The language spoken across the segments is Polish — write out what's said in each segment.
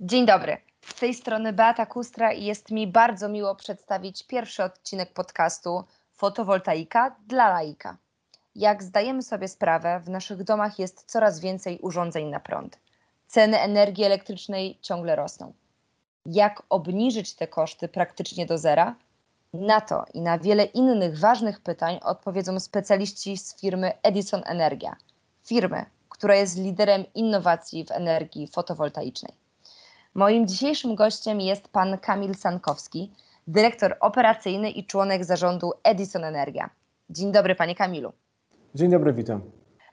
Dzień dobry. Z tej strony Beata Kustra i jest mi bardzo miło przedstawić pierwszy odcinek podcastu Fotowoltaika dla laika. Jak zdajemy sobie sprawę, w naszych domach jest coraz więcej urządzeń na prąd. Ceny energii elektrycznej ciągle rosną. Jak obniżyć te koszty praktycznie do zera? Na to i na wiele innych ważnych pytań odpowiedzą specjaliści z firmy Edison Energia, firmy, która jest liderem innowacji w energii fotowoltaicznej. Moim dzisiejszym gościem jest pan Kamil Sankowski, dyrektor operacyjny i członek zarządu Edison Energia. Dzień dobry, panie Kamilu. Dzień dobry, witam.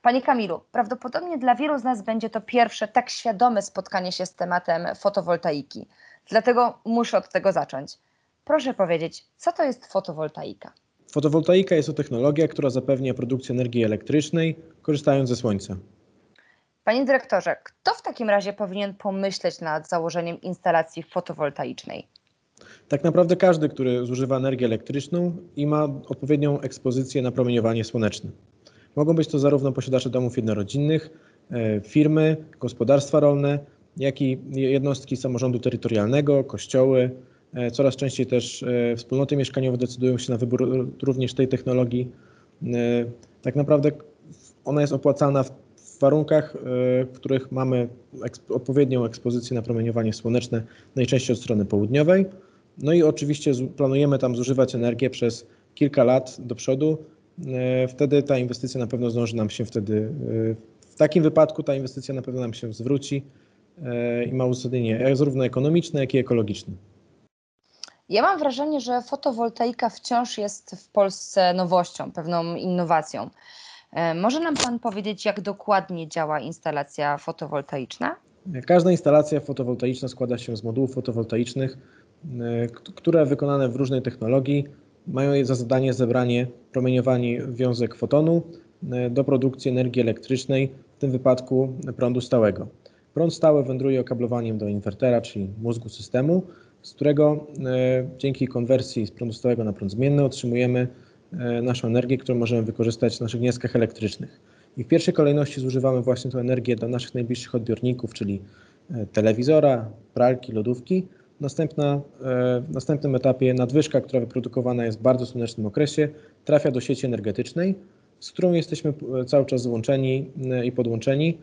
Panie Kamilu, prawdopodobnie dla wielu z nas będzie to pierwsze tak świadome spotkanie się z tematem fotowoltaiki. Dlatego muszę od tego zacząć. Proszę powiedzieć, co to jest fotowoltaika? Fotowoltaika jest to technologia, która zapewnia produkcję energii elektrycznej korzystając ze słońca. Panie dyrektorze, kto w takim razie powinien pomyśleć nad założeniem instalacji fotowoltaicznej? Tak naprawdę każdy, który zużywa energię elektryczną i ma odpowiednią ekspozycję na promieniowanie słoneczne. Mogą być to zarówno posiadacze domów jednorodzinnych, e, firmy, gospodarstwa rolne, jak i jednostki samorządu terytorialnego, kościoły. E, coraz częściej też e, wspólnoty mieszkaniowe decydują się na wybór również tej technologii. Tak naprawdę ona jest opłacana w w warunkach, e, w których mamy odpowiednią ekspozycję na promieniowanie słoneczne, najczęściej od strony południowej. No i oczywiście planujemy tam zużywać energię przez kilka lat do przodu. E, wtedy ta inwestycja na pewno zdąży nam się wtedy, e, w takim wypadku ta inwestycja na pewno nam się zwróci i ma uzasadnienie zarówno ekonomiczne, jak i ekologiczne. Ja mam wrażenie, że fotowoltaika wciąż jest w Polsce nowością, pewną innowacją. E, może nam Pan powiedzieć, jak dokładnie działa instalacja fotowoltaiczna? Każda instalacja fotowoltaiczna składa się z modułów fotowoltaicznych, e, które wykonane w różnej technologii mają za zadanie zebranie promieniowanie wiązek fotonu e, do produkcji energii elektrycznej, w tym wypadku prądu stałego. Prąd stały wędruje okablowaniem do inwertera, czyli mózgu systemu, z którego dzięki konwersji z prądu stałego na prąd zmienny otrzymujemy naszą energię, którą możemy wykorzystać w naszych gniazdkach elektrycznych. I w pierwszej kolejności zużywamy właśnie tę energię dla naszych najbliższych odbiorników, czyli e, telewizora, pralki, lodówki. Następna, e, w następnym etapie nadwyżka, która wyprodukowana jest w bardzo słonecznym okresie, trafia do sieci energetycznej, z którą jesteśmy cały czas złączeni i podłączeni.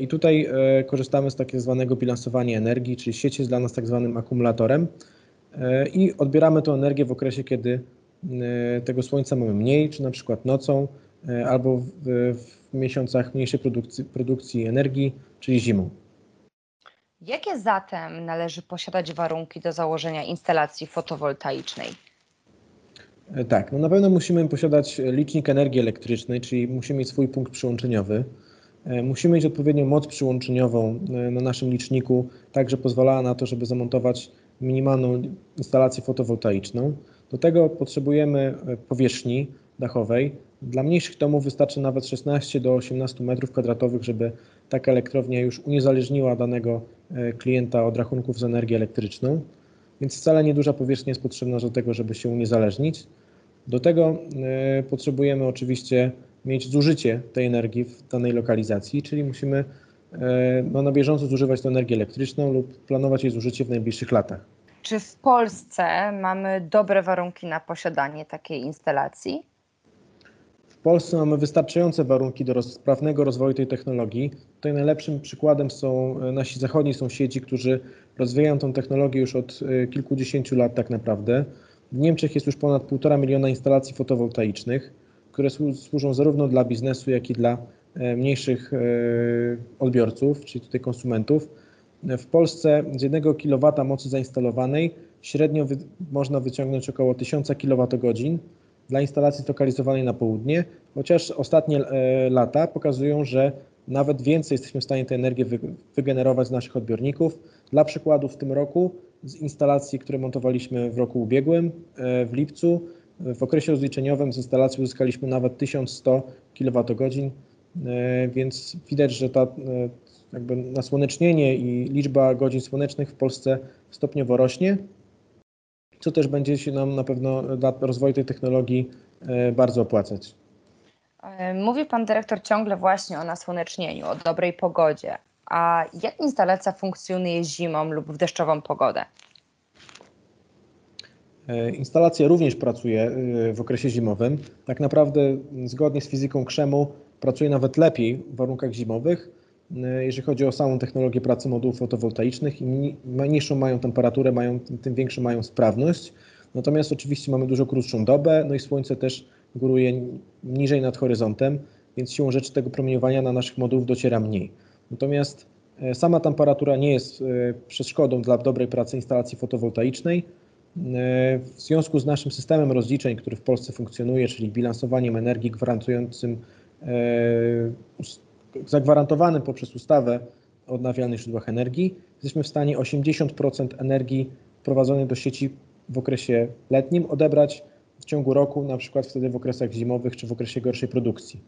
I tutaj korzystamy z tak zwanego bilansowania energii, czyli sieć jest dla nas tak zwanym akumulatorem i odbieramy tę energię w okresie, kiedy E, tego słońca mamy mniej, czy na przykład nocą, e, albo w, w miesiącach mniejszej produkcji, produkcji energii, czyli zimą. Jakie zatem należy posiadać warunki do założenia instalacji fotowoltaicznej? E, tak, no na pewno musimy posiadać licznik energii elektrycznej, czyli musimy mieć swój punkt przyłączeniowy. Musimy mieć odpowiednią moc przyłączeniową na naszym liczniku, tak że pozwalała na to, żeby zamontować minimalną instalację fotowoltaiczną. Do tego potrzebujemy e, powierzchni dachowej. Dla mniejszych domów wystarczy nawet 16 do 18 m2, żeby taka elektrownia już uniezależniła danego e, klienta od rachunków za energię elektryczną. Więc wcale nieduża powierzchnia jest potrzebna do tego, żeby się uniezależnić. Do tego e, potrzebujemy oczywiście mieć zużycie tej energii w danej lokalizacji, czyli musimy no, na bieżąco zużywać tę energię elektryczną lub planować jej zużycie w najbliższych latach. Czy w Polsce mamy dobre warunki na posiadanie takiej instalacji? W Polsce mamy wystarczające warunki do sprawnego rozwoju tej technologii. Tutaj najlepszym przykładem są e, nasi zachodni sąsiedzi, którzy rozwijają tę technologię już od e, kilkudziesięciu lat tak naprawdę. W Niemczech jest już ponad 1,5 miliona instalacji fotowoltaicznych, które służą zarówno dla biznesu, jak i dla e, mniejszych odbiorców, czyli tutaj konsumentów. W Polsce z 1 kW mocy zainstalowanej średnio wy można wyciągnąć około 1000 kWh dla instalacji zlokalizowanej na południe, chociaż ostatnie e, lata pokazują, że nawet więcej jesteśmy w stanie tę energię wy wygenerować z naszych odbiorników. Dla przykładu w tym roku z instalacji, które montowaliśmy w roku ubiegłym, e, w lipcu, w okresie rozliczeniowym z instalacji uzyskaliśmy nawet 1100 kWh, e, więc widać, że ta jakby nasłonecznienie i liczba godzin słonecznych w Polsce stopniowo rośnie, co też będzie się nam na pewno dla rozwoju tej technologii e, bardzo opłacać. E, mówi Pan Dyrektor ciągle właśnie o nasłonecznieniu, o dobrej pogodzie. A jak instalacja funkcjonuje zimą lub w deszczową pogodę? E, instalacja również pracuje w okresie zimowym. Tak naprawdę, zgodnie z fizyką krzemu, pracuje nawet lepiej w warunkach zimowych, jeżeli chodzi o samą technologię pracy modułów fotowoltaicznych. Im niższą mają temperaturę, mają, tym większą mają sprawność. Natomiast oczywiście mamy dużo krótszą dobę, no i słońce też góruje niżej nad horyzontem, więc siłą rzeczy tego promieniowania na naszych modułów dociera mniej. Natomiast sama temperatura nie jest przeszkodą dla dobrej pracy instalacji fotowoltaicznej. E, w związku z naszym systemem rozliczeń, który w Polsce funkcjonuje, czyli bilansowaniem energii gwarantującym, e, zagwarantowanym poprzez ustawę o odnawialnych źródłach energii, jesteśmy w stanie 80% energii wprowadzonej do sieci w okresie letnim odebrać w ciągu roku, na przykład wtedy w okresach zimowych czy w okresie gorszej produkcji.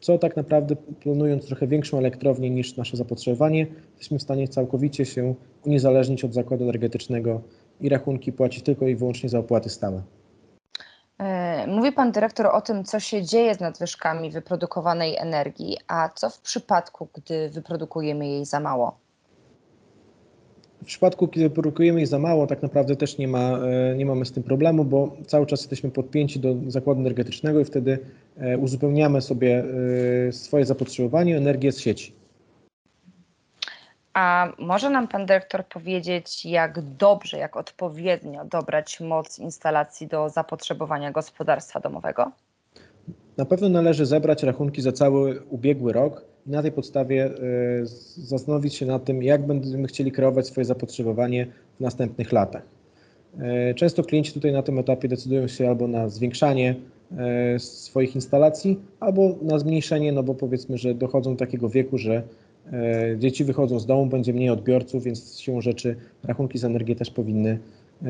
Co tak naprawdę, planując trochę większą elektrownię niż nasze zapotrzebowanie, jesteśmy w stanie całkowicie się uniezależnić od zakładu energetycznego i rachunki płaci tylko i wyłącznie za opłaty stałe. E, mówi Pan Dyrektor o tym, co się dzieje z nadwyżkami wyprodukowanej energii, a co w przypadku, gdy wyprodukujemy jej za mało? W przypadku, kiedy produkujemy jej za mało, tak naprawdę też nie, ma, e, nie mamy z tym problemu, bo cały czas jesteśmy podpięci do zakładu energetycznego i wtedy e, uzupełniamy sobie swoje zapotrzebowanie energię z sieci. A może nam pan dyrektor powiedzieć, jak dobrze, jak odpowiednio dobrać moc instalacji do zapotrzebowania gospodarstwa domowego? Na pewno należy zebrać rachunki za cały ubiegły rok i na tej podstawie y, zastanowić się nad tym, jak będziemy chcieli kreować swoje zapotrzebowanie w następnych latach. Y, często klienci tutaj na tym etapie decydują się albo na zwiększanie y, swoich instalacji, albo na zmniejszenie, no bo powiedzmy, że dochodzą do takiego wieku, że E, dzieci wychodzą z domu, będzie mniej odbiorców, więc siłą rzeczy rachunki za energię też powinny e,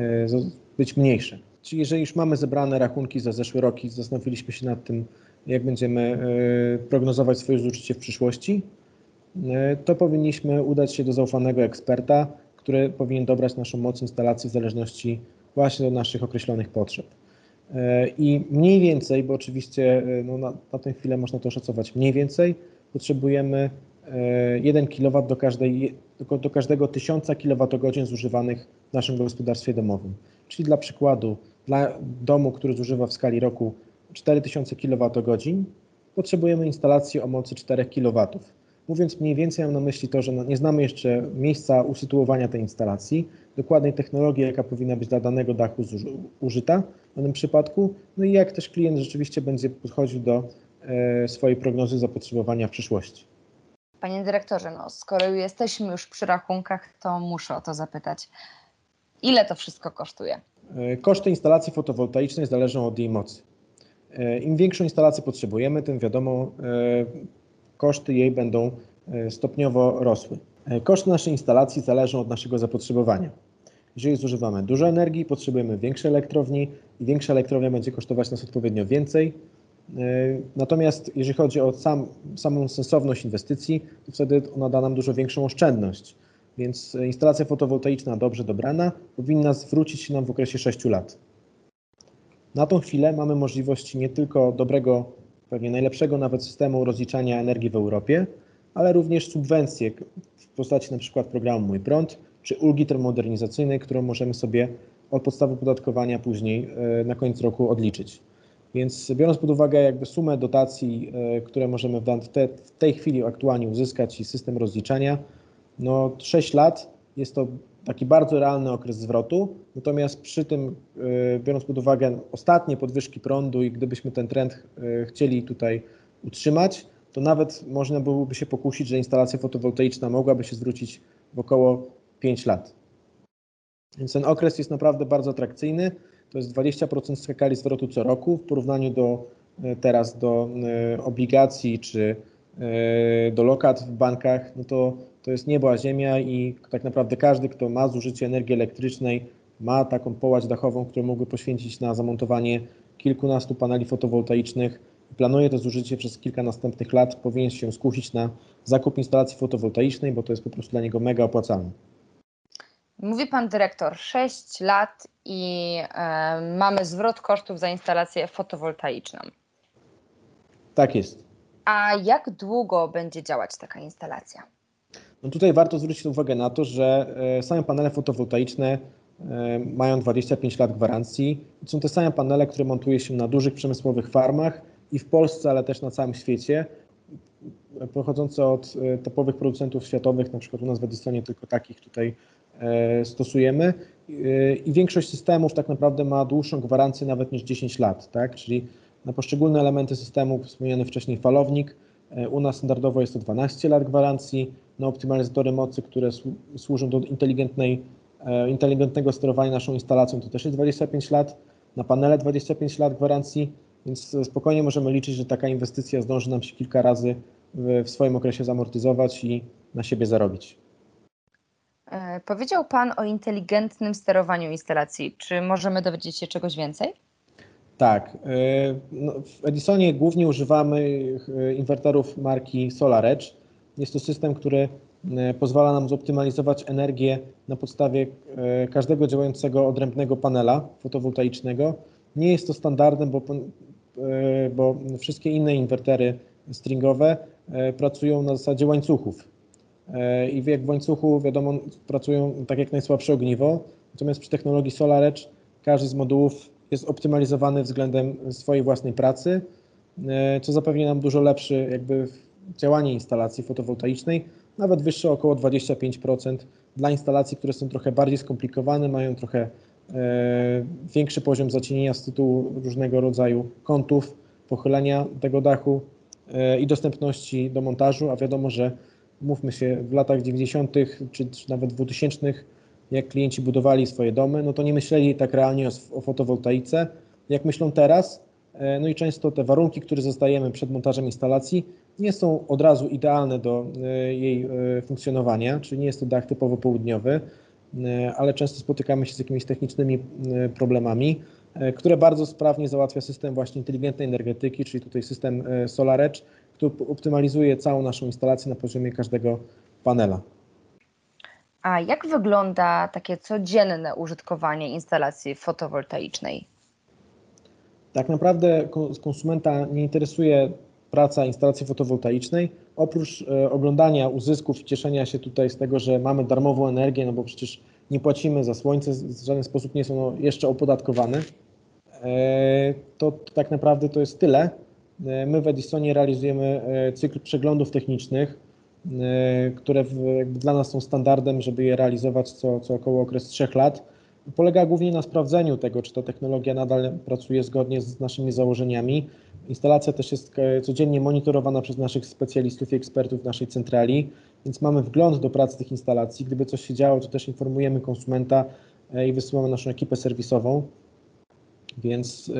być mniejsze. Czyli jeżeli już mamy zebrane rachunki za zeszły rok i zastanowiliśmy się nad tym, jak będziemy e, prognozować swoje zużycie w przyszłości, to powinniśmy udać się do zaufanego eksperta, który powinien dobrać naszą moc instalacji w zależności właśnie od naszych określonych potrzeb. I mniej więcej, bo oczywiście no na, na tę chwilę można to szacować mniej więcej, potrzebujemy 1 kW do, każdej, do każdego 1000 kWh zużywanych w naszym gospodarstwie domowym. Czyli dla przykładu, dla domu, który zużywa w skali roku 4000 kWh, potrzebujemy instalacji o mocy 4 kW. Mówiąc mniej więcej, mam na myśli to, że nie znamy jeszcze miejsca usytuowania tej instalacji, dokładnej technologii, jaka powinna być dla danego dachu użyta w danym przypadku, no i jak też klient rzeczywiście będzie podchodził do e, swojej prognozy zapotrzebowania w przyszłości. Panie dyrektorze, no, skoro jesteśmy już przy rachunkach, to muszę o to zapytać. Ile to wszystko kosztuje? E, koszty instalacji fotowoltaicznej zależą od jej mocy. E, Im większą instalację potrzebujemy, tym wiadomo, e, koszty jej będą stopniowo rosły. Koszty naszej instalacji zależą od naszego zapotrzebowania. Jeżeli zużywamy dużo energii, potrzebujemy większej elektrowni i większa elektrownia będzie kosztować nas odpowiednio więcej, natomiast jeżeli chodzi o sam, samą sensowność inwestycji, to wtedy ona da nam dużo większą oszczędność. Więc instalacja fotowoltaiczna dobrze dobrana powinna zwrócić się nam w okresie 6 lat. Na tą chwilę mamy możliwość nie tylko dobrego, pewnie najlepszego nawet systemu rozliczania energii w Europie, ale również subwencje w postaci przykład programu Mój Prąd czy ulgi termomodernizacyjnej, którą możemy sobie od podstawy podatkowania później e, na koniec roku odliczyć. Więc biorąc pod uwagę jakby sumę dotacji, e, które możemy w, te, w tej chwili aktualnie uzyskać i system rozliczania, no 6 lat jest to taki bardzo realny okres zwrotu. Natomiast przy tym, e, biorąc pod uwagę ostatnie podwyżki prądu i gdybyśmy ten trend e, chcieli tutaj utrzymać, to nawet można byłoby się pokusić, że instalacja fotowoltaiczna mogłaby się zwrócić w około 5 lat. Więc ten okres jest naprawdę bardzo atrakcyjny to jest 20% skali zwrotu co roku w porównaniu do e, teraz do e, obligacji czy e, do lokat w bankach, no to, to jest niebo a ziemia i tak naprawdę każdy, kto ma zużycie energii elektrycznej, ma taką połać dachową, którą mógłby poświęcić na zamontowanie kilkunastu paneli fotowoltaicznych. Planuje to zużycie przez kilka następnych lat, powinien się skusić na zakup instalacji fotowoltaicznej, bo to jest po prostu dla niego mega opłacalne. Mówi pan dyrektor 6 lat i e, mamy zwrot kosztów za instalację fotowoltaiczną. Tak jest. A jak długo będzie działać taka instalacja? No tutaj warto zwrócić uwagę na to, że same panele fotowoltaiczne mają 25 lat gwarancji. Są te same panele, które montuje się na dużych przemysłowych farmach i w Polsce, ale też na całym świecie, pochodzące od topowych producentów światowych, na przykład u nas w Edisonie tylko takich tutaj stosujemy i większość systemów tak naprawdę ma dłuższą gwarancję nawet niż 10 lat, tak? Czyli na poszczególne elementy systemu, wspomniany wcześniej falownik, u nas standardowo jest to 12 lat gwarancji, na optymalizatory mocy, które służą do inteligentnej, inteligentnego sterowania naszą instalacją, to też jest 25 lat, na panele 25 lat gwarancji, więc spokojnie możemy liczyć, że taka inwestycja zdąży nam się kilka razy w swoim okresie zamortyzować i na siebie zarobić. Powiedział Pan o inteligentnym sterowaniu instalacji. Czy możemy dowiedzieć się czegoś więcej? Tak. No, w Edisonie głównie używamy inwerterów marki SolarEdge. Jest to system, który pozwala nam zoptymalizować energię na podstawie każdego działającego odrębnego panela fotowoltaicznego. Nie jest to standardem, bo, bo wszystkie inne inwertery stringowe pracują na zasadzie łańcuchów. I jak w łańcuchu, wiadomo, pracują tak jak najsłabsze ogniwo, natomiast przy technologii SolarEdge każdy z modułów jest optymalizowany względem swojej własnej pracy, co zapewni nam dużo lepsze jakby działanie instalacji fotowoltaicznej, nawet wyższe około 25% dla instalacji, które są trochę bardziej skomplikowane, mają trochę większy poziom zacienienia z tytułu różnego rodzaju kątów, pochylenia tego dachu i dostępności do montażu, a wiadomo, że mówmy się, w latach 90. czy, czy nawet 2000 jak klienci budowali swoje domy, no to nie myśleli tak realnie o, o fotowoltaice, jak myślą teraz. No i często te warunki, które zostajemy przed montażem instalacji, nie są od razu idealne do jej funkcjonowania, czyli nie jest to dach typowo południowy, ale często spotykamy się z jakimiś technicznymi problemami, które bardzo sprawnie załatwia system właśnie inteligentnej energetyki, czyli tutaj system SolarEdge, który optymalizuje całą naszą instalację na poziomie każdego panela. A jak wygląda takie codzienne użytkowanie instalacji fotowoltaicznej? Tak naprawdę konsumenta nie interesuje praca instalacji fotowoltaicznej. Oprócz oglądania uzysków i cieszenia się tutaj z tego, że mamy darmową energię, no bo przecież nie płacimy za słońce, w żaden sposób nie są jeszcze opodatkowane, to, to tak naprawdę to jest tyle. My w Edisonie realizujemy cykl przeglądów technicznych, które dla nas są standardem, żeby je realizować co, co około okres 3 lat. Polega głównie na sprawdzeniu tego, czy ta technologia nadal pracuje zgodnie z naszymi założeniami. Instalacja też jest codziennie monitorowana przez naszych specjalistów i ekspertów w naszej centrali, więc mamy wgląd do pracy tych instalacji. Gdyby coś się działo, to też informujemy konsumenta i wysyłamy naszą ekipę serwisową. Więc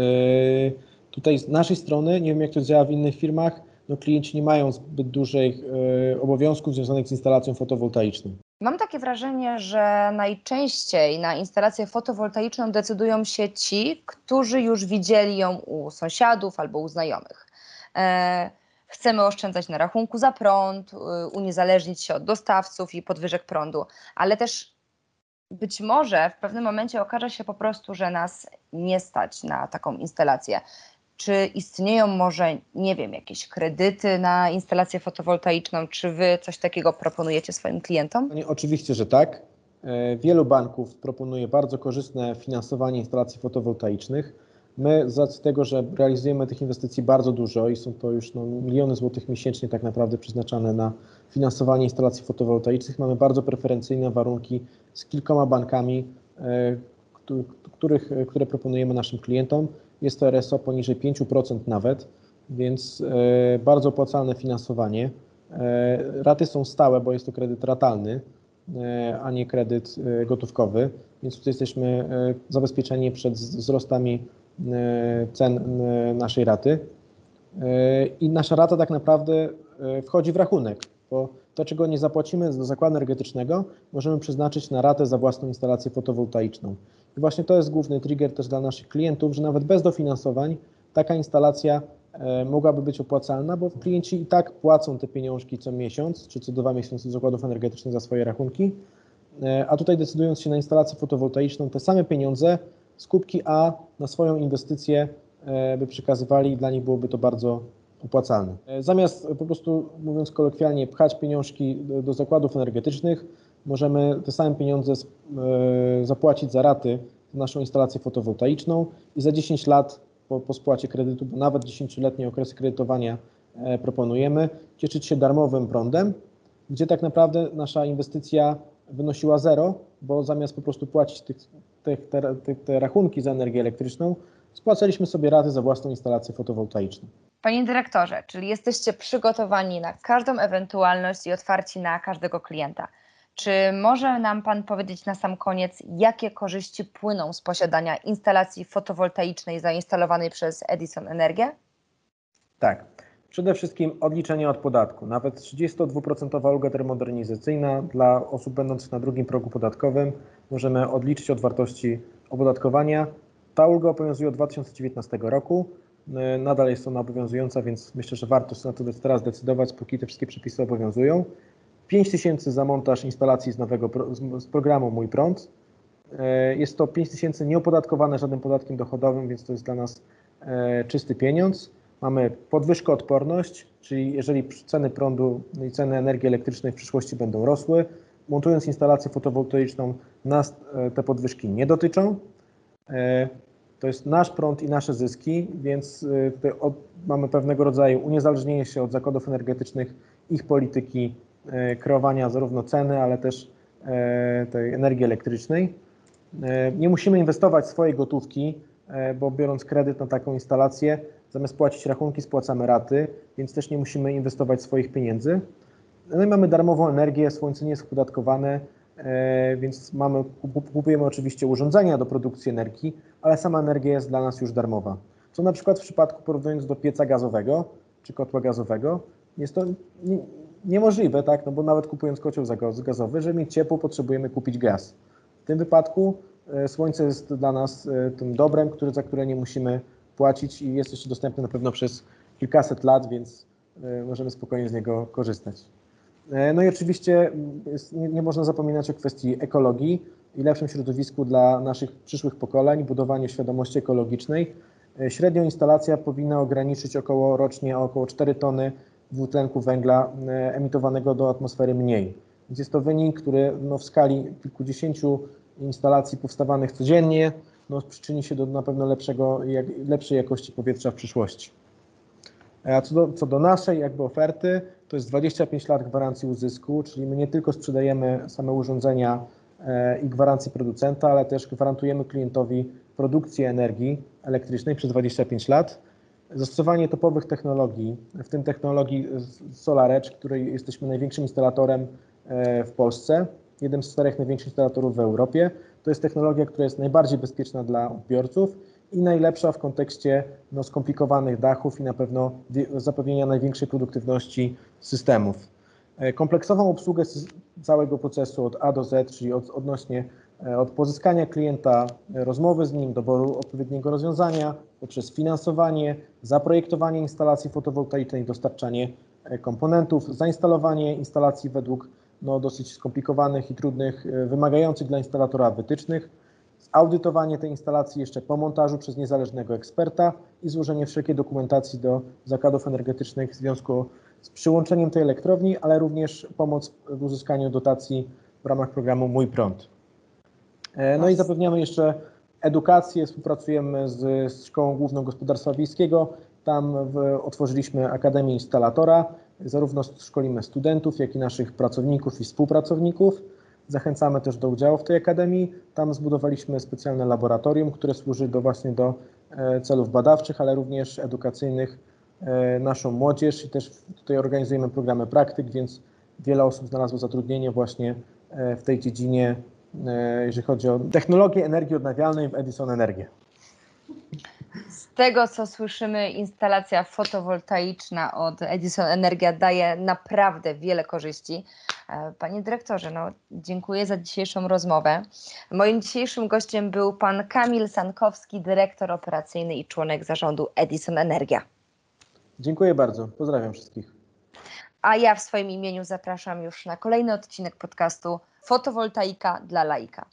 tutaj z naszej strony, nie wiem jak to działa w innych firmach, no klienci nie mają zbyt dużych obowiązków związanych z instalacją fotowoltaiczną. Mam takie wrażenie, że najczęściej na instalację fotowoltaiczną decydują się ci, którzy już widzieli ją u sąsiadów albo u znajomych. Chcemy oszczędzać na rachunku za prąd, uniezależnić się od dostawców i podwyżek prądu, ale też być może w pewnym momencie okaże się po prostu, że nas nie stać na taką instalację. Czy istnieją może, nie wiem, jakieś kredyty na instalację fotowoltaiczną? Czy wy coś takiego proponujecie swoim klientom? Oczywiście, że tak. Wielu banków proponuje bardzo korzystne finansowanie instalacji fotowoltaicznych. My z racji tego, że realizujemy tych inwestycji bardzo dużo i są to już no, miliony złotych miesięcznie tak naprawdę przeznaczane na finansowanie instalacji fotowoltaicznych, mamy bardzo preferencyjne warunki z kilkoma bankami, których, które proponujemy naszym klientom. Jest to RSO poniżej 5% nawet, więc bardzo opłacalne finansowanie. Raty są stałe, bo jest to kredyt ratalny, a nie kredyt gotówkowy, więc tutaj jesteśmy zabezpieczeni przed wzrostami cen naszej raty. I nasza rata tak naprawdę wchodzi w rachunek, bo to, czego nie zapłacimy do zakładu energetycznego, możemy przeznaczyć na ratę za własną instalację fotowoltaiczną. I właśnie to jest główny trigger też dla naszych klientów, że nawet bez dofinansowań taka instalacja mogłaby być opłacalna, bo klienci i tak płacą te pieniążki co miesiąc, czy co dwa miesiące do zakładów energetycznych za swoje rachunki, a tutaj decydując się na instalację fotowoltaiczną, te same pieniądze skupki A na swoją inwestycję by przekazywali i dla nich byłoby to bardzo opłacalny. Zamiast po prostu, mówiąc kolokwialnie, pchać pieniążki do zakładów energetycznych, możemy te same pieniądze zapłacić za raty na naszą instalację fotowoltaiczną i za 10 lat po, po spłacie kredytu, bo nawet 10-letnie okresy kredytowania proponujemy, cieszyć się darmowym prądem, gdzie tak naprawdę nasza inwestycja wynosiła zero, bo zamiast po prostu płacić tych, tych, te, te, te rachunki za energię elektryczną, spłacaliśmy sobie raty za własną instalację fotowoltaiczną. Panie dyrektorze, czyli jesteście przygotowani na każdą ewentualność i otwarci na każdego klienta. Czy może nam Pan powiedzieć na sam koniec, jakie korzyści płyną z posiadania instalacji fotowoltaicznej zainstalowanej przez Edison Energię? Tak. Przede wszystkim odliczenie od podatku. Nawet 32% ulga termomodernizacyjna dla osób będących na drugim progu podatkowym możemy odliczyć od wartości opodatkowania. Ta ulga obowiązuje od 2019 roku. Nadal jest ona obowiązująca, więc myślę, że warto na to teraz decydować, póki te wszystkie przepisy obowiązują. 5 tysięcy za montaż instalacji z nowego z programu Mój Prąd. Jest to 5 tysięcy nieopodatkowane żadnym podatkiem dochodowym, więc to jest dla nas czysty pieniądz. Mamy podwyżkoodporność, czyli jeżeli ceny prądu i ceny energii elektrycznej w przyszłości będą rosły, montując instalację fotowoltaiczną, nas te podwyżki nie dotyczą. To jest nasz prąd i nasze zyski, więc od, mamy pewnego rodzaju uniezależnienie się od zakładów energetycznych, ich polityki kreowania zarówno ceny, ale też tej energii elektrycznej. Nie musimy inwestować swojej gotówki, bo biorąc kredyt na taką instalację, Zamiast płacić rachunki, spłacamy raty, więc też nie musimy inwestować swoich pieniędzy. No i mamy darmową energię, słońce nie jest opodatkowane, więc mamy, kupujemy oczywiście urządzenia do produkcji energii, ale sama energia jest dla nas już darmowa. Co na przykład w przypadku porównując do pieca gazowego czy kotła gazowego, jest to niemożliwe, tak? no bo nawet kupując kocioł gazowy, żeby mieć ciepło, potrzebujemy kupić gaz. W tym wypadku słońce jest dla nas tym dobrem, który, za które nie musimy płacić i jest jeszcze dostępny na pewno przez kilkaset lat, więc możemy spokojnie z niego korzystać. No i oczywiście nie, nie, można zapominać o kwestii ekologii i lepszym środowisku dla naszych przyszłych pokoleń, budowaniu świadomości ekologicznej. Średnio instalacja powinna ograniczyć około rocznie o około 4 tony dwutlenku węgla emitowanego do atmosfery mniej. Więc jest to wynik, który no, w skali kilkudziesięciu instalacji powstawanych codziennie no, przyczyni się do na pewno lepszego, jak, lepszej jakości powietrza w przyszłości. A co do, co do naszej jakby oferty, to jest 25 lat gwarancji uzysku, czyli my nie tylko sprzedajemy same urządzenia e, i gwarancję producenta, ale też gwarantujemy klientowi produkcję energii elektrycznej przez 25 lat. Zastosowanie topowych technologii, w tym technologii SolarEdge, której jesteśmy największym instalatorem e, w Polsce, jednym z czterech największych instalatorów w Europie. To jest technologia, która jest najbardziej bezpieczna dla odbiorców i najlepsza w kontekście no, skomplikowanych dachów i na pewno zapewnienia największej produktywności systemów. Kompleksową obsługę całego procesu od A do Z, czyli od, odnośnie od pozyskania klienta, rozmowy z nim, doboru odpowiedniego rozwiązania, poprzez finansowanie, zaprojektowanie instalacji fotowoltaicznej, dostarczanie komponentów, zainstalowanie instalacji według no, dosyć skomplikowanych i trudnych, wymagających dla instalatora wytycznych, audytowanie tej instalacji jeszcze po montażu przez niezależnego eksperta i złożenie wszelkiej dokumentacji do zakładów energetycznych w związku z przyłączeniem tej elektrowni, ale również pomoc w uzyskaniu dotacji w ramach programu Mój Prąd. No i zapewniamy jeszcze edukację, współpracujemy z, z Szkołą Główną Gospodarstwa Wiejskiego. Tam w, otworzyliśmy Akademię Instalatora. Zarówno szkolimy studentów, jak i naszych pracowników i współpracowników. Zachęcamy też do udziału w tej akademii. Tam zbudowaliśmy specjalne laboratorium, które służy do właśnie do celów badawczych, ale również edukacyjnych naszą młodzież i też tutaj organizujemy programy praktyk, więc wiele osób znalazło zatrudnienie właśnie w tej dziedzinie, jeżeli chodzi o technologię energii odnawialnej w Edison Energię. Z tego, co słyszymy, instalacja fotowoltaiczna od Edison Energia daje naprawdę wiele korzyści. Panie dyrektorze, no, dziękuję za dzisiejszą rozmowę. Moim dzisiejszym gościem był pan Kamil Sankowski, dyrektor operacyjny i członek zarządu Edison Energia. Dziękuję bardzo. Pozdrawiam wszystkich. A ja w swoim imieniu zapraszam już na kolejny odcinek podcastu Fotowoltaika dla laika.